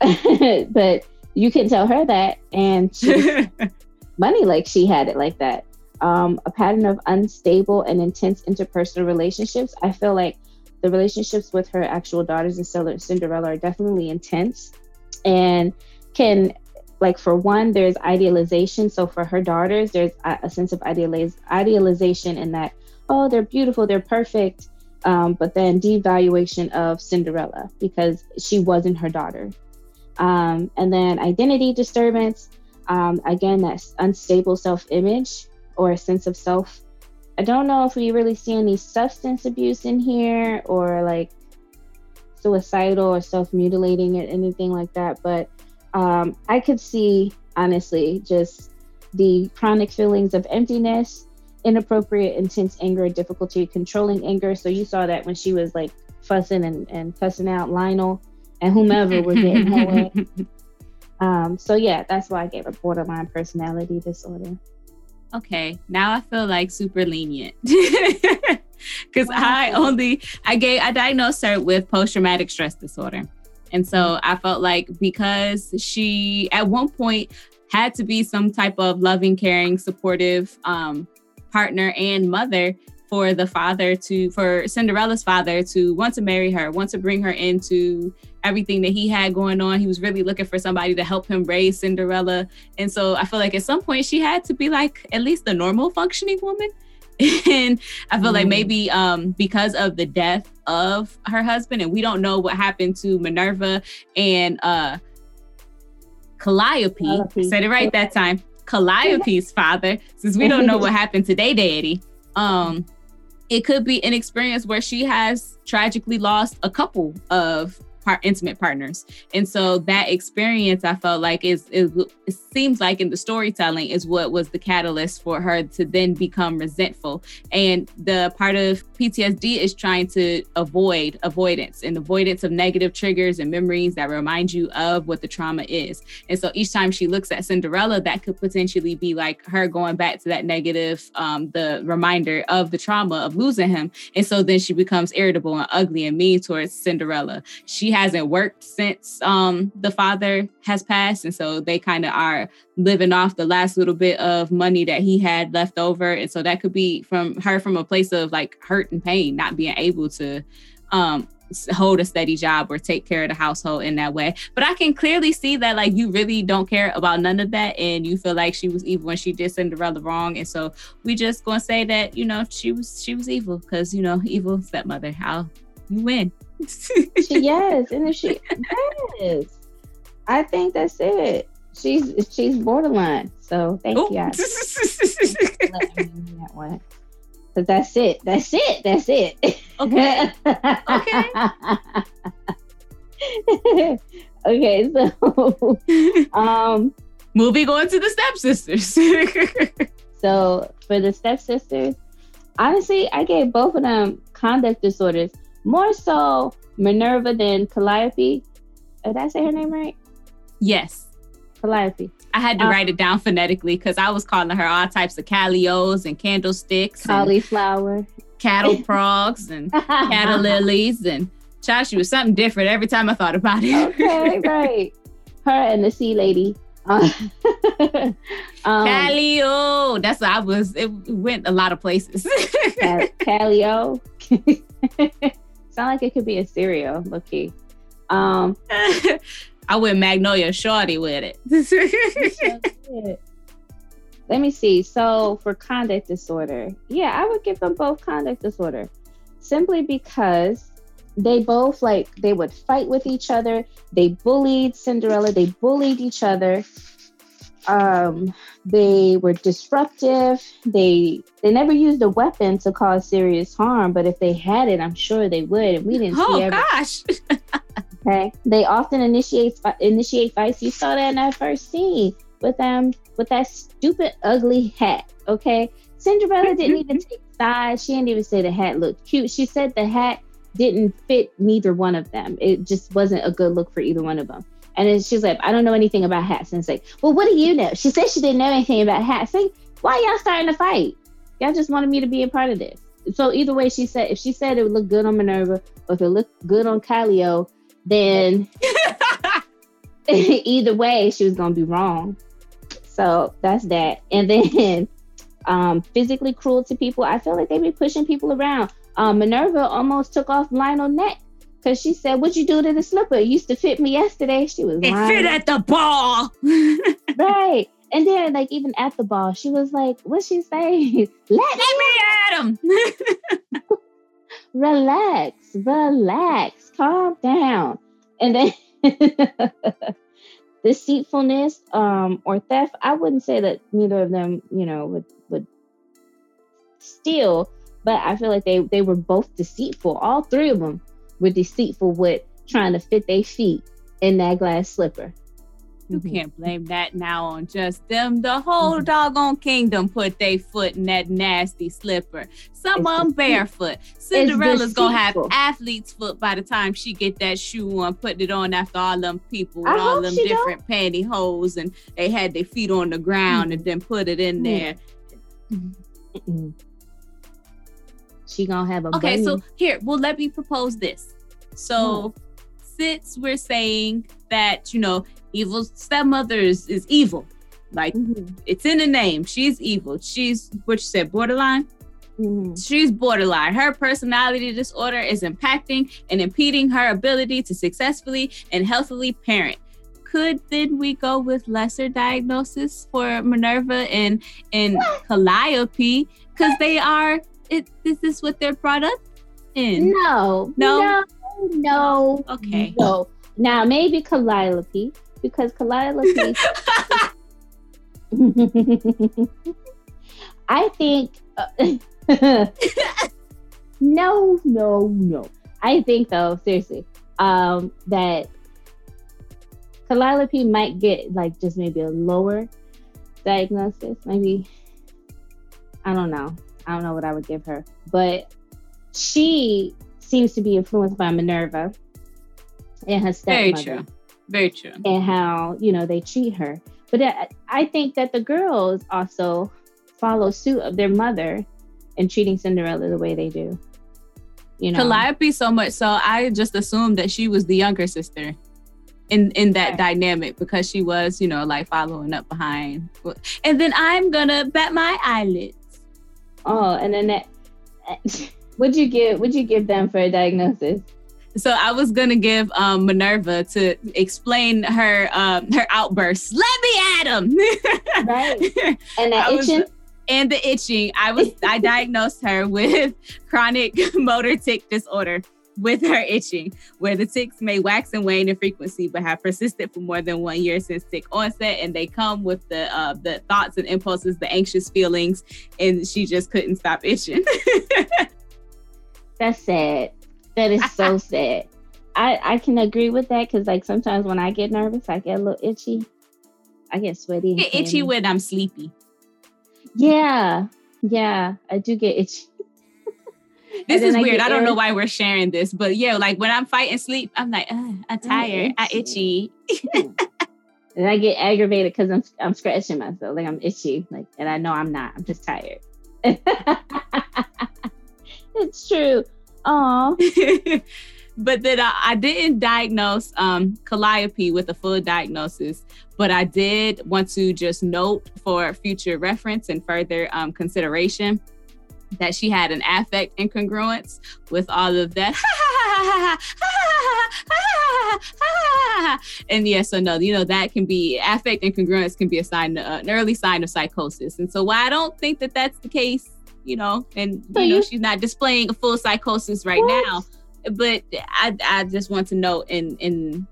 [LAUGHS] but you can tell her that. And [LAUGHS] money like she had it like that. Um, a pattern of unstable and intense interpersonal relationships i feel like the relationships with her actual daughters and cinderella are definitely intense and can like for one there's idealization so for her daughters there's a, a sense of idealiz- idealization in that oh they're beautiful they're perfect um, but then devaluation of cinderella because she wasn't her daughter um, and then identity disturbance, um, again, that's unstable self image or a sense of self. I don't know if we really see any substance abuse in here or like suicidal or self mutilating or anything like that. But um, I could see, honestly, just the chronic feelings of emptiness, inappropriate, intense anger, difficulty controlling anger. So you saw that when she was like fussing and, and cussing out Lionel and whomever were getting her [LAUGHS] way. Um, so yeah, that's why I gave her borderline personality disorder. Okay, now I feel like super lenient [LAUGHS] because. I only I gave I diagnosed her with post traumatic stress disorder, and so. I felt like because she at one point had to be some type of loving, caring, supportive um, partner and mother for the father to for Cinderella's father to want to marry her, want to bring her into everything that he had going on. He was really looking for somebody to help him raise Cinderella. And so I feel like at some point she had to be like at least a normal functioning woman. [LAUGHS] and I feel mm. like maybe um, because of the death of her husband, and we don't know what happened to Minerva and uh, Calliope, Calliope. Said it right that time. Calliope's father, since we don't know what happened to their daddy. Um, it could be an experience where she has tragically lost a couple of part intimate partners. And so that experience I felt like is, is it seems like in the storytelling is what was the catalyst for her to then become resentful. And the part of PTSD is trying to avoid avoidance and avoidance of negative triggers and memories that remind you of what the trauma is. And so each time she looks at Cinderella, that could potentially be like her going back to that negative, um, the reminder of the trauma of losing him. And so then she becomes irritable and ugly and mean towards Cinderella. She hasn't worked since um, the father has passed. And so they kind of are living off the last little bit of money that he had left over. And so that could be from her from a place of like hurt and pain, not being able to um, hold a steady job or take care of the household in that way. But I can clearly see that like you really don't care about none of that and you feel like she was evil when she did Cinderella wrong. And so we just gonna say that, you know, she was she was evil because you know, evil stepmother. How you win. She, [LAUGHS] yes, and if she yes. I think that's it. She's she's borderline. So thank Ooh. you. [LAUGHS] that one. Cause that's it. That's it. That's it. Okay. okay. [LAUGHS] okay. So, um, moving on to the stepsisters. so for the stepsisters, honestly, I gave both of them conduct disorders. More so Minerva than Calliope. Did I say her name right? Yes. Calliope. I had to um, write it down phonetically because I was calling her all types of callios and candlesticks, cauliflower, cattle progs, and [LAUGHS] cattle lilies, and Chashi was something different every time I thought about it. okay, [LAUGHS] right. Her and the sea lady. Uh, [LAUGHS] um, Callio. That's what I was. It went a lot of places. Callio. Sound like it could be a cereal. Looky. Um, [LAUGHS] I went Magnolia Shorty with it. [LAUGHS] Let me see. So for conduct disorder, yeah, I would give them both conduct disorder simply because they both like they would fight with each other. They bullied Cinderella, they bullied each other. Um, they were disruptive. They they never used a weapon to cause serious harm, but if they had it, I'm sure they would. And we didn't oh, gosh. [LAUGHS] Okay. They often initiate initiate fights. You saw that in that first scene with them with that stupid ugly hat. Okay. Cinderella didn't even take sides. She didn't even say the hat looked cute. She said the hat didn't fit neither one of them. It just wasn't a good look for either one of them. And she's like, I don't know anything about hats. And it's like, well, what do you know? She said she didn't know anything about hats. Like, why y'all starting to fight? Y'all just wanted me to be a part of this. So either way, she said if she said it would look good on Minerva or if it looked good on Callio, then [LAUGHS] either way, she was gonna be wrong. So that's that. And then [LAUGHS] um, physically cruel to people. I feel like they be pushing people around. Um, Minerva almost took off Lionel neck because she said, "What'd you do to the slipper? It used to fit me yesterday." She was it lying. fit at the ball, [LAUGHS] right? And then, like even at the ball, she was like, "What she say? [LAUGHS] Let, Let me at him." [LAUGHS] relax, relax, calm down. And then deceitfulness um, or theft, I wouldn't say that neither of them, you know, would, would steal, but I feel like they, they were both deceitful. All three of them were deceitful with trying to fit their feet in that glass slipper. You mm-hmm. can't blame that now on just them. The whole mm-hmm. doggone kingdom put their foot in that nasty slipper. Some it's of them barefoot. Cinderella's gonna have athlete's foot by the time she get that shoe on, putting it on after all them people with I all them different don't. pantyhose and they had their feet on the ground mm-hmm. and then put it in there. She gonna have a okay. Bunny. So here, well, let me propose this. So since we're saying that you know evil stepmother is, is evil. Like mm-hmm. it's in the name. She's evil. She's what you said, borderline. Mm-hmm. She's borderline. Her personality disorder is impacting and impeding her ability to successfully and healthily parent. Could then we go with lesser diagnosis for Minerva and and Calliope because they are it. This is what they're brought up in. No, no, no, no. Okay. No. Now maybe Calliope because Calliope. [LAUGHS] [LAUGHS] I think. Uh, [LAUGHS] no, no, no. I think though, seriously, um, that Calliope might get like just maybe a lower diagnosis. Maybe I don't know. I don't know what I would give her, but she seems to be influenced by Minerva and her stepmother. Very true. Very true. And how you know they treat her. But I think that the girls also follow suit of their mother in treating Cinderella the way they do. You know, Calliope so much so I just assumed that she was the younger sister in in that right. dynamic because she was, you know, like following up behind. And then I'm gonna bet my eyelids. Oh, and then that. [LAUGHS] Would you give? Would you give them for a diagnosis? So I was gonna give um, Minerva to explain her um, her outbursts. Let me at him. [LAUGHS] right. And that itching. Was, and the itching. I was I [LAUGHS] diagnosed her with chronic motor tic disorder with her itching, where the ticks may wax and wane in frequency, but have persisted for more than one year since tick onset, and they come with the uh, the thoughts and impulses, the anxious feelings, and she just couldn't stop itching. [LAUGHS] That's sad. That is so [LAUGHS] sad. I I can agree with that because like sometimes when I get nervous, I get a little itchy. I get sweaty. Get itchy when I'm sleepy. Yeah, yeah, I do get itchy. This is I weird. I don't know why we're sharing this, but yeah, like when I'm fighting sleep, I'm like, I'm tired. I itchy. [LAUGHS] and I get aggravated because I'm I'm scratching myself, like I'm itchy, like, and I know I'm not. I'm just tired. [LAUGHS] it's true. Oh. [LAUGHS] but then I, I, didn't diagnose um, Calliope with a full diagnosis, but I did want to just note for future reference and further um, consideration that she had an affect incongruence with all of that. and yes, so no, you know that can be affect incongruence can be a sign, uh, an early sign of psychosis. And so, why I don't think that that's the case you know, and so you know, you, she's not displaying a full psychosis right what? now. But I, I just want to note and and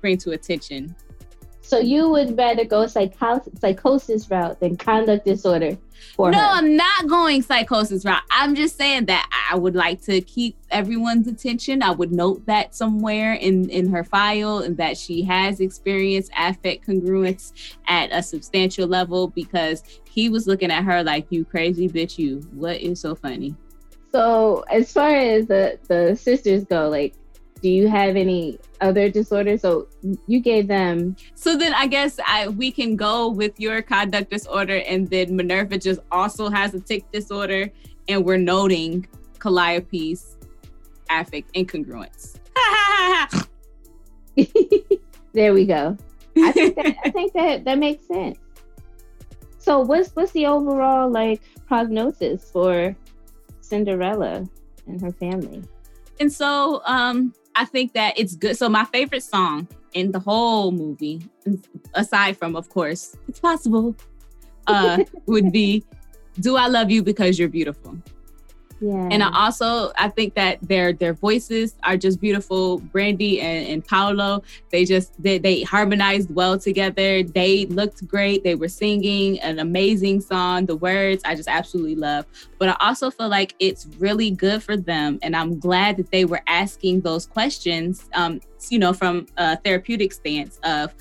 bring to attention. So you would rather go psycho- psychosis route than conduct disorder no, her. I'm not going psychosis route. I'm just saying that I would like to keep everyone's attention. I would note that somewhere in in her file and that she has experienced affect congruence at a substantial level because he was looking at her like you crazy bitch you. What is so funny? So as far as the the sisters go, like do you have any other disorders? So you gave them. So then I guess I we can go with your conduct disorder, and then Minerva just also has a tic disorder, and we're noting Calliope's affect incongruence. [LAUGHS] there we go. I think that I think that that makes sense. So what's what's the overall like prognosis for Cinderella and her family? And so um I think that it's good. So my favorite song in the whole movie, aside from of course, it's possible, uh, would be "Do I Love You Because You're Beautiful." Yeah. And I also I think that their their voices are just beautiful. Brandy and, and Paolo, they just they, they harmonized well together. They looked great. They were singing an amazing song. The words I just absolutely love. But I also feel like it's really good for them. And I'm glad that they were asking those questions, um, you know, from a therapeutic stance of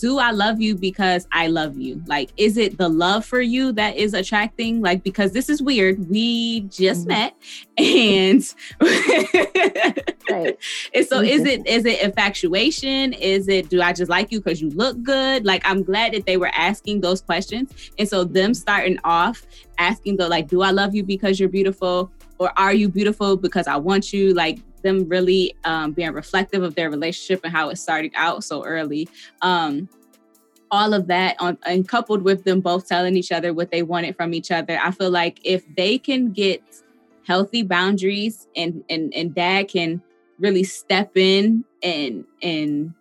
do I love you because I love you? Like, is it the love for you that is attracting? Like, because this is weird. We just mm-hmm. met, and, [LAUGHS] right. and so is it is it infatuation? Is it do I just like you because you look good? Like, I'm glad that they were asking those questions, and so them starting off asking the like, do I love you because you're beautiful? Or are you beautiful because I want you? Like them really um, being reflective of their relationship and how it started out so early. Um, all of that on, and coupled with them both telling each other what they wanted from each other, I feel like if they can get healthy boundaries and and and dad can really step in and and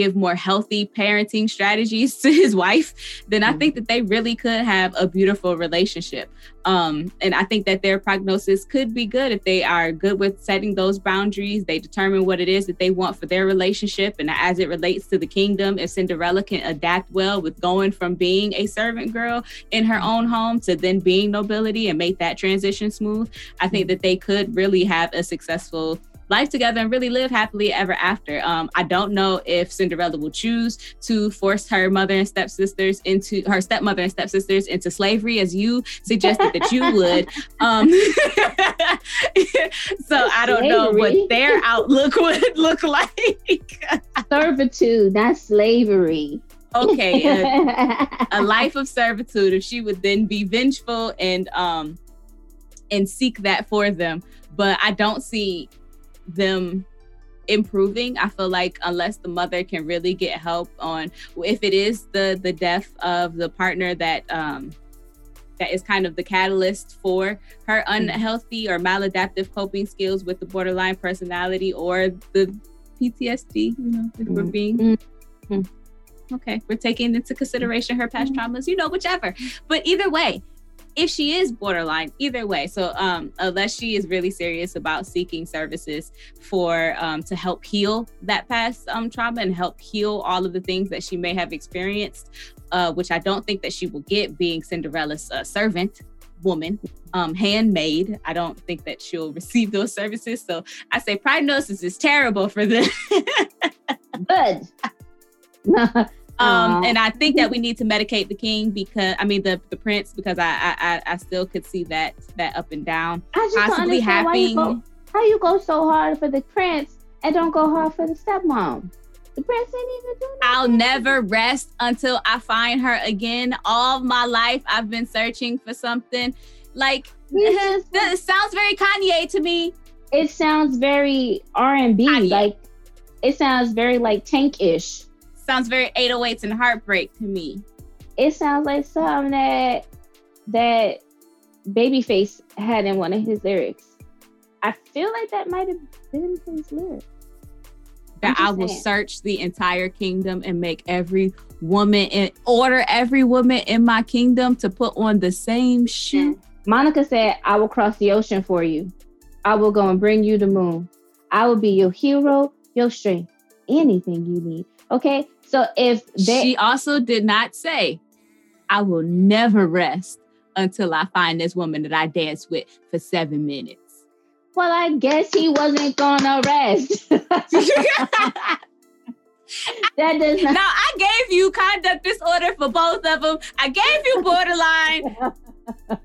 give more healthy parenting strategies to his wife, then I mm-hmm. think that they really could have a beautiful relationship. Um, and I think that their prognosis could be good if they are good with setting those boundaries. They determine what it is that they want for their relationship. And as it relates to the kingdom, if Cinderella can adapt well with going from being a servant girl in her own home to then being nobility and make that transition smooth, I think that they could really have a successful life together and really live happily ever after. Um, I don't know if Cinderella will choose to force her mother and stepsisters into her stepmother and stepsisters into slavery, as you suggested that you would. [LAUGHS] Um, [LAUGHS] so I don't know what their outlook [LAUGHS] would look like. Servitude, not slavery okay a, a, life of servitude if she would then be vengeful and um and seek that for them but i don't see them improving i feel like unless the mother can really get help on if it is the the death of the partner that um that is kind of the catalyst for her mm-hmm. unhealthy or maladaptive coping skills with the borderline personality or the PTSD, you know, if we're mm-hmm. being mm-hmm okay, we're taking into consideration her past mm-hmm. traumas, you know, whichever. But either way, if she is borderline, either way. So um, unless she is really serious about seeking services for um, to help heal that past um, trauma and help heal all of the things that she may have experienced, uh, which I don't think that she will get being Cinderella's uh, servant woman, um, handmaid. I don't think that she'll [LAUGHS] receive those services. So I say prognosis is terrible for them. [LAUGHS] Good. [LAUGHS] Um, and I think that we need to medicate the king because I mean the the prince because I I, I still could see that that up and down. I just possibly having why you go, how you go so hard for the prince and don't go hard for the stepmom. The prince didn't even do nothing. I'll never rest until I find her again. All my life I've been searching for something like it sounds very Kanye to me. It sounds very R and B. Like it sounds very like Tank ish sounds very 808s and heartbreak to me. It sounds like something that that Babyface had in one of his lyrics. I feel like that might have been his lyric. That I will saying. search the entire kingdom and make every woman and order every woman in my kingdom to put on the same shoe. Monica said, I will cross the ocean for you. I will go and bring you the moon. I will be your hero, your strength, anything you need. Okay. So if they- she also did not say, I will never rest until I find this woman that I danced with for seven minutes. Well, I guess he wasn't gonna rest. [LAUGHS] that does not. Now I gave you conduct disorder for both of them. I gave you borderline. [LAUGHS]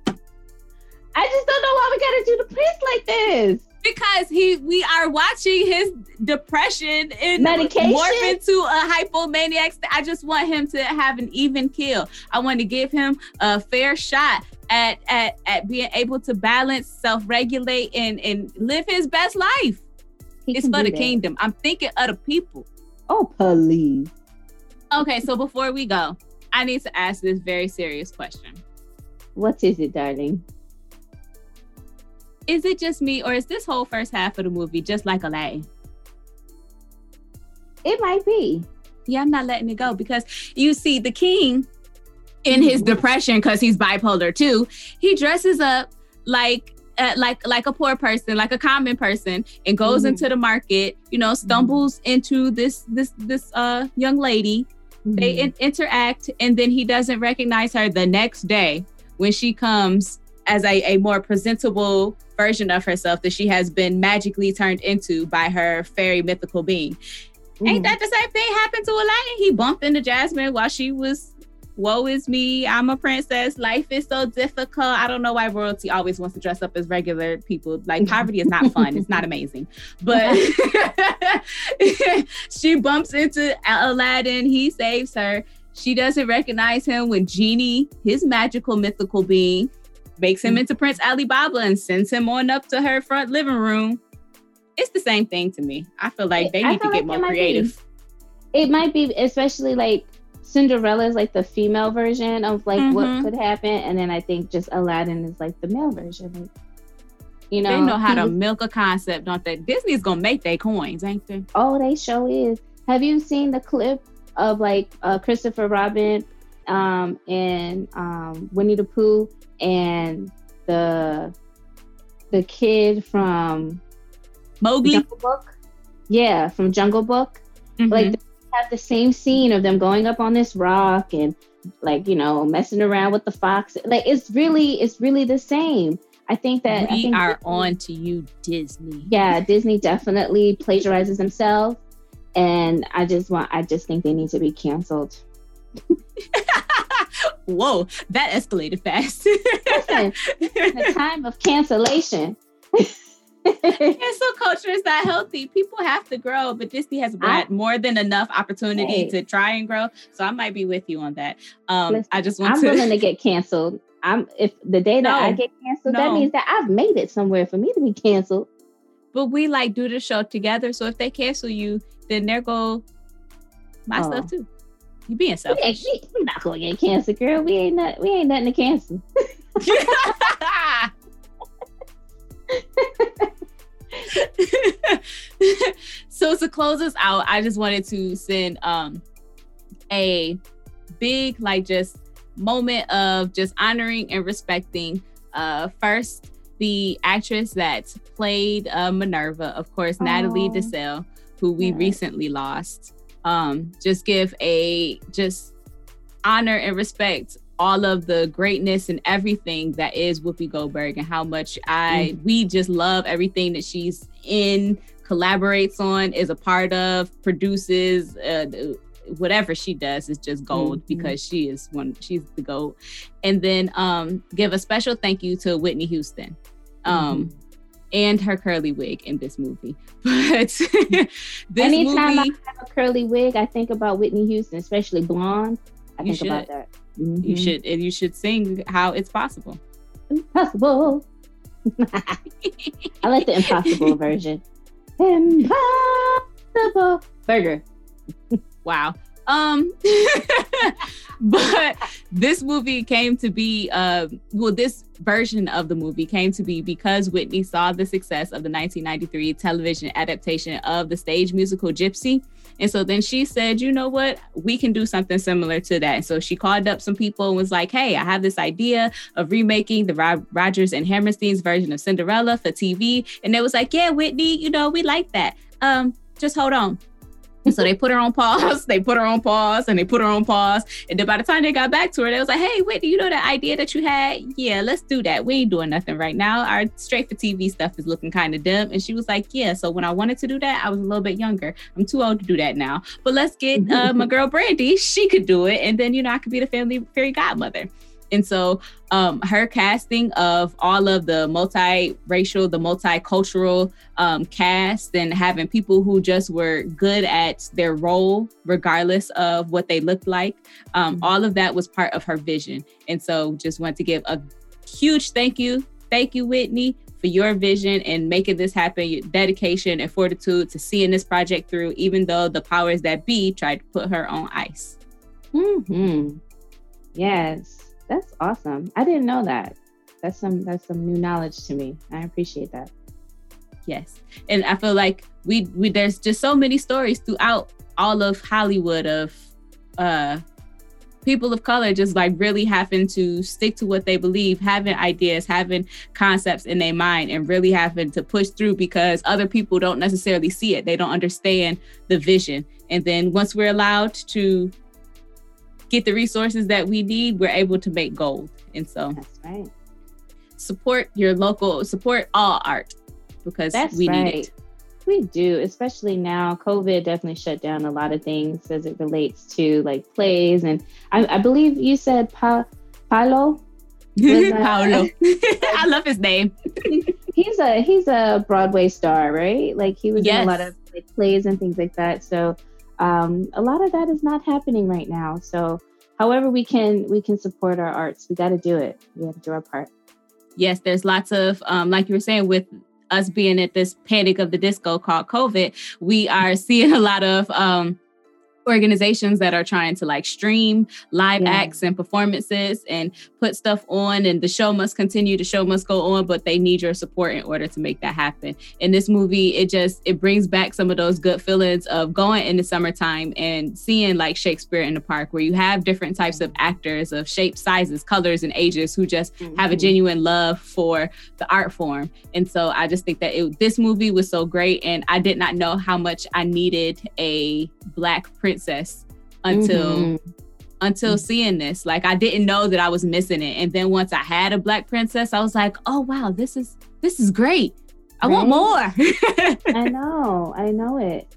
I just don't know why we gotta do the prince like this because he we are watching his depression and medication morph into a hypomaniac. I just want him to have an even kill. I want to give him a fair shot at at at being able to balance, self-regulate, and and live his best life. He it's for the that. kingdom. I'm thinking of the people. Oh, please. Okay, so before we go, I need to ask this very serious question. What is it, darling? Is it just me or is this whole first half of the movie just like a lay? It might be. Yeah, I'm not letting it go because you see the king in his mm-hmm. depression because he's bipolar too. He dresses up like uh, like like a poor person, like a common person, and goes mm-hmm. into the market. You know, stumbles mm-hmm. into this this this uh young lady. Mm-hmm. They in- interact, and then he doesn't recognize her the next day when she comes as a, a more presentable version of herself that she has been magically turned into by her fairy mythical being. Mm. Ain't that the same thing happened to Aladdin? He bumped into Jasmine while she was, woe is me, I'm a princess, life is so difficult. I don't know why royalty always wants to dress up as regular people. Like [LAUGHS] poverty is not fun, it's not amazing. But [LAUGHS] she bumps into Aladdin, he saves her. She doesn't recognize him when Genie, his magical mythical being, makes him mm. into Prince Alibaba and sends him on up to her front living room. It's the same thing to me. I feel like they need to get like more creative. Be, it might be, especially like Cinderella is like the female version of like mm-hmm. what could happen, and then I think just Aladdin is like the male version. Like, you know, they know how to milk a concept, don't they? Disney's gonna make their coins, ain't they? Oh, they show is. Have you seen the clip of like uh, Christopher Robin um, and um, Winnie the Pooh and the the kid from Mowgli Jungle Book. Yeah, from Jungle Book. Mm-hmm. Like they have the same scene of them going up on this rock and like you know messing around with the fox. Like it's really it's really the same. I think that we think are Disney, on to you, Disney. Yeah, Disney definitely plagiarizes themselves, and I just want I just think they need to be canceled. [LAUGHS] Whoa, that escalated fast. [LAUGHS] Listen, the time of cancellation. [LAUGHS] cancel culture is not healthy. People have to grow, but Disney has had more than enough opportunity hey. to try and grow. So I might be with you on that. Um, Listen, I just want to I'm willing to [LAUGHS] get canceled. I'm if the day that no, I get canceled, no. that means that I've made it somewhere for me to be canceled. But we like do the show together. So if they cancel you, then there go my oh. stuff too. You being selfish. We, we not gonna get cancer, girl. We ain't not, we ain't nothing to cancel. [LAUGHS] [LAUGHS] so to close us out, I just wanted to send um a big like just moment of just honoring and respecting uh first the actress that played uh, Minerva, of course, Aww. Natalie Desselle, who we yeah. recently lost. Um, just give a just honor and respect all of the greatness and everything that is Whoopi Goldberg and how much I mm-hmm. we just love everything that she's in, collaborates on, is a part of, produces, uh, whatever she does is just gold mm-hmm. because she is one she's the gold. And then um give a special thank you to Whitney Houston. Um mm-hmm. And her curly wig in this movie. [LAUGHS] But this anytime movie, I have a curly wig, I think about Whitney Houston, especially blonde. I think should. about that. Mm-hmm. You should and you should sing how it's possible. Impossible. [LAUGHS] I like the impossible version. Impossible burger. wow. Um [LAUGHS] [LAUGHS] but this movie came to be uh well this version of the movie came to be because Whitney saw the success of the 1993 television adaptation of the stage musical Gypsy and so then she said, you know what? We can do something similar to that. And so she called up some people and was like, hey, I have this idea of remaking the Rod- Rodgers and Hammerstein's version of Cinderella for TV. And they was like, yeah, Whitney, you know, we like that. Um, just hold on so they put her on pause. They put her on pause and they put her on pause. And then by the time they got back to her, they was like, hey, Whitney, you know that idea that you had? Yeah, let's do that. We ain't doing nothing right now. Our straight for TV stuff is looking kind of dim. And she was like, yeah. So when I wanted to do that, I was a little bit younger. I'm too old to do that now. But let's get uh, my [LAUGHS] girl Brandy. She could do it. And then, you know, I could be the family fairy godmother. And so um, her casting of all of the multiracial, the multicultural um, cast, and having people who just were good at their role, regardless of what they looked like, um, mm-hmm. all of that was part of her vision. And so just want to give a huge thank you. Thank you, Whitney, for your vision and making this happen, your dedication and fortitude to seeing this project through, even though the powers that be tried to put her on ice. Hmm. Yes. That's awesome. I didn't know that. That's some that's some new knowledge to me. I appreciate that. Yes. And I feel like we we there's just so many stories throughout all of Hollywood of uh people of color just like really having to stick to what they believe, having ideas, having concepts in their mind, and really having to push through because other people don't necessarily see it. They don't understand the vision. And then once we're allowed to get the resources that we need, we're able to make gold. And so that's right. Support your local, support all art because that's we right. need it. We do, especially now. COVID definitely shut down a lot of things as it relates to like plays. And I, I believe you said pa- Paolo. [LAUGHS] Was, uh, Paolo. [LAUGHS] [LAUGHS] I love his name. he's a he's a Broadway star, right? Like he was yes. in a lot of like, plays and things like that. So um, a lot of that is not happening right now. So, however we can we can support our arts, we got to do it. We have to do our part. Yes, there's lots of um, like you were saying with us being at this panic of the disco called COVID, we are seeing a lot of um, organizations that are trying to like stream live yeah. acts and performances and put stuff on and the show must continue the show must go on but they need your support in order to make that happen in this movie it just it brings back some of those good feelings of going in the summertime and seeing like shakespeare in the park where you have different types of actors of shapes sizes colors and ages who just mm-hmm. have a genuine love for the art form and so i just think that it, this movie was so great and i did not know how much i needed a black princess until mm-hmm. until mm-hmm. seeing this. Like I didn't know that I was missing it. And then once I had a black princess, I was like, oh wow, this is this is great. I right? want more. [LAUGHS] I know, I know it.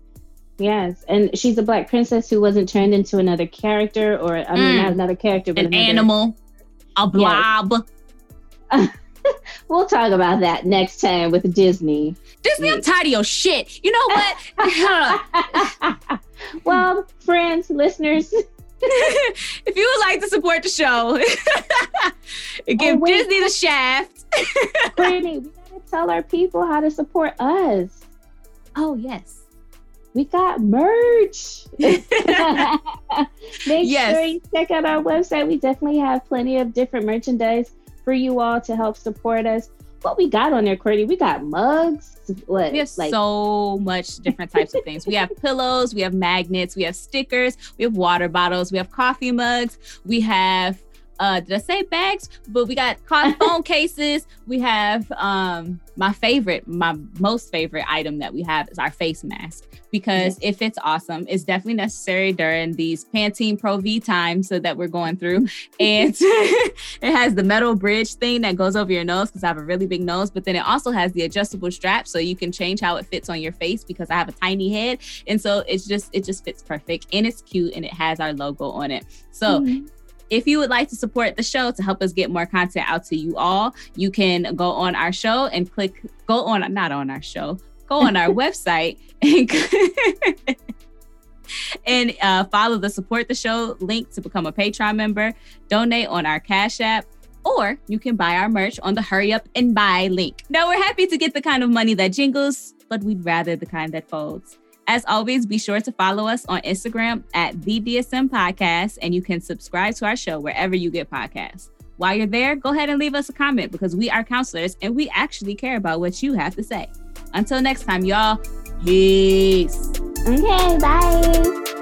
Yes, and she's a black princess who wasn't turned into another character, or I mean, mm. not another character, but an another... animal, a blob. Yes. [LAUGHS] we'll talk about that next time with Disney. Disney, I'm tired of your shit. You know what? [LAUGHS] well, friends, listeners. [LAUGHS] if you would like to support the show, [LAUGHS] give oh, Disney the shaft. Brittany, we gotta tell our people how to support us. Oh yes we got merch. Make yes. sure you check out our website. We definitely have plenty of different merchandise for you all to help support us. What we got on there, Courtney? We got mugs. What, we have like- so much different types of things. We have [LAUGHS] pillows, we have magnets, we have stickers, we have water bottles, we have coffee mugs, we have uh did I say bags? But we got [LAUGHS] phone cases. We have um my favorite, my most favorite item that we have is our face mask because yes. it fits awesome. It's definitely necessary during these Pantene Pro V times so that we're going through. [LAUGHS] and [LAUGHS] it has the metal bridge thing that goes over your nose because I have a really big nose, but then it also has the adjustable strap so you can change how it fits on your face because I have a tiny head. And so it's just it just fits perfect and it's cute and it has our logo on it. So mm-hmm. If you would like to support the show to help us get more content out to you all, you can go on our show and click go on not on our show, go on our [LAUGHS] website and [LAUGHS] and uh, follow the support the show link to become a Patreon member, donate on our Cash App, or you can buy our merch on the Hurry Up and Buy link. Now, we're happy to get the kind of money that jingles, but we'd rather the kind that folds. As always, be sure to follow us on Instagram at the DSM Podcast, and you can subscribe to our show wherever you get podcasts. While you're there, go ahead and leave us a comment because we are counselors and we actually care about what you have to say. Until next time, y'all, peace. Okay, bye.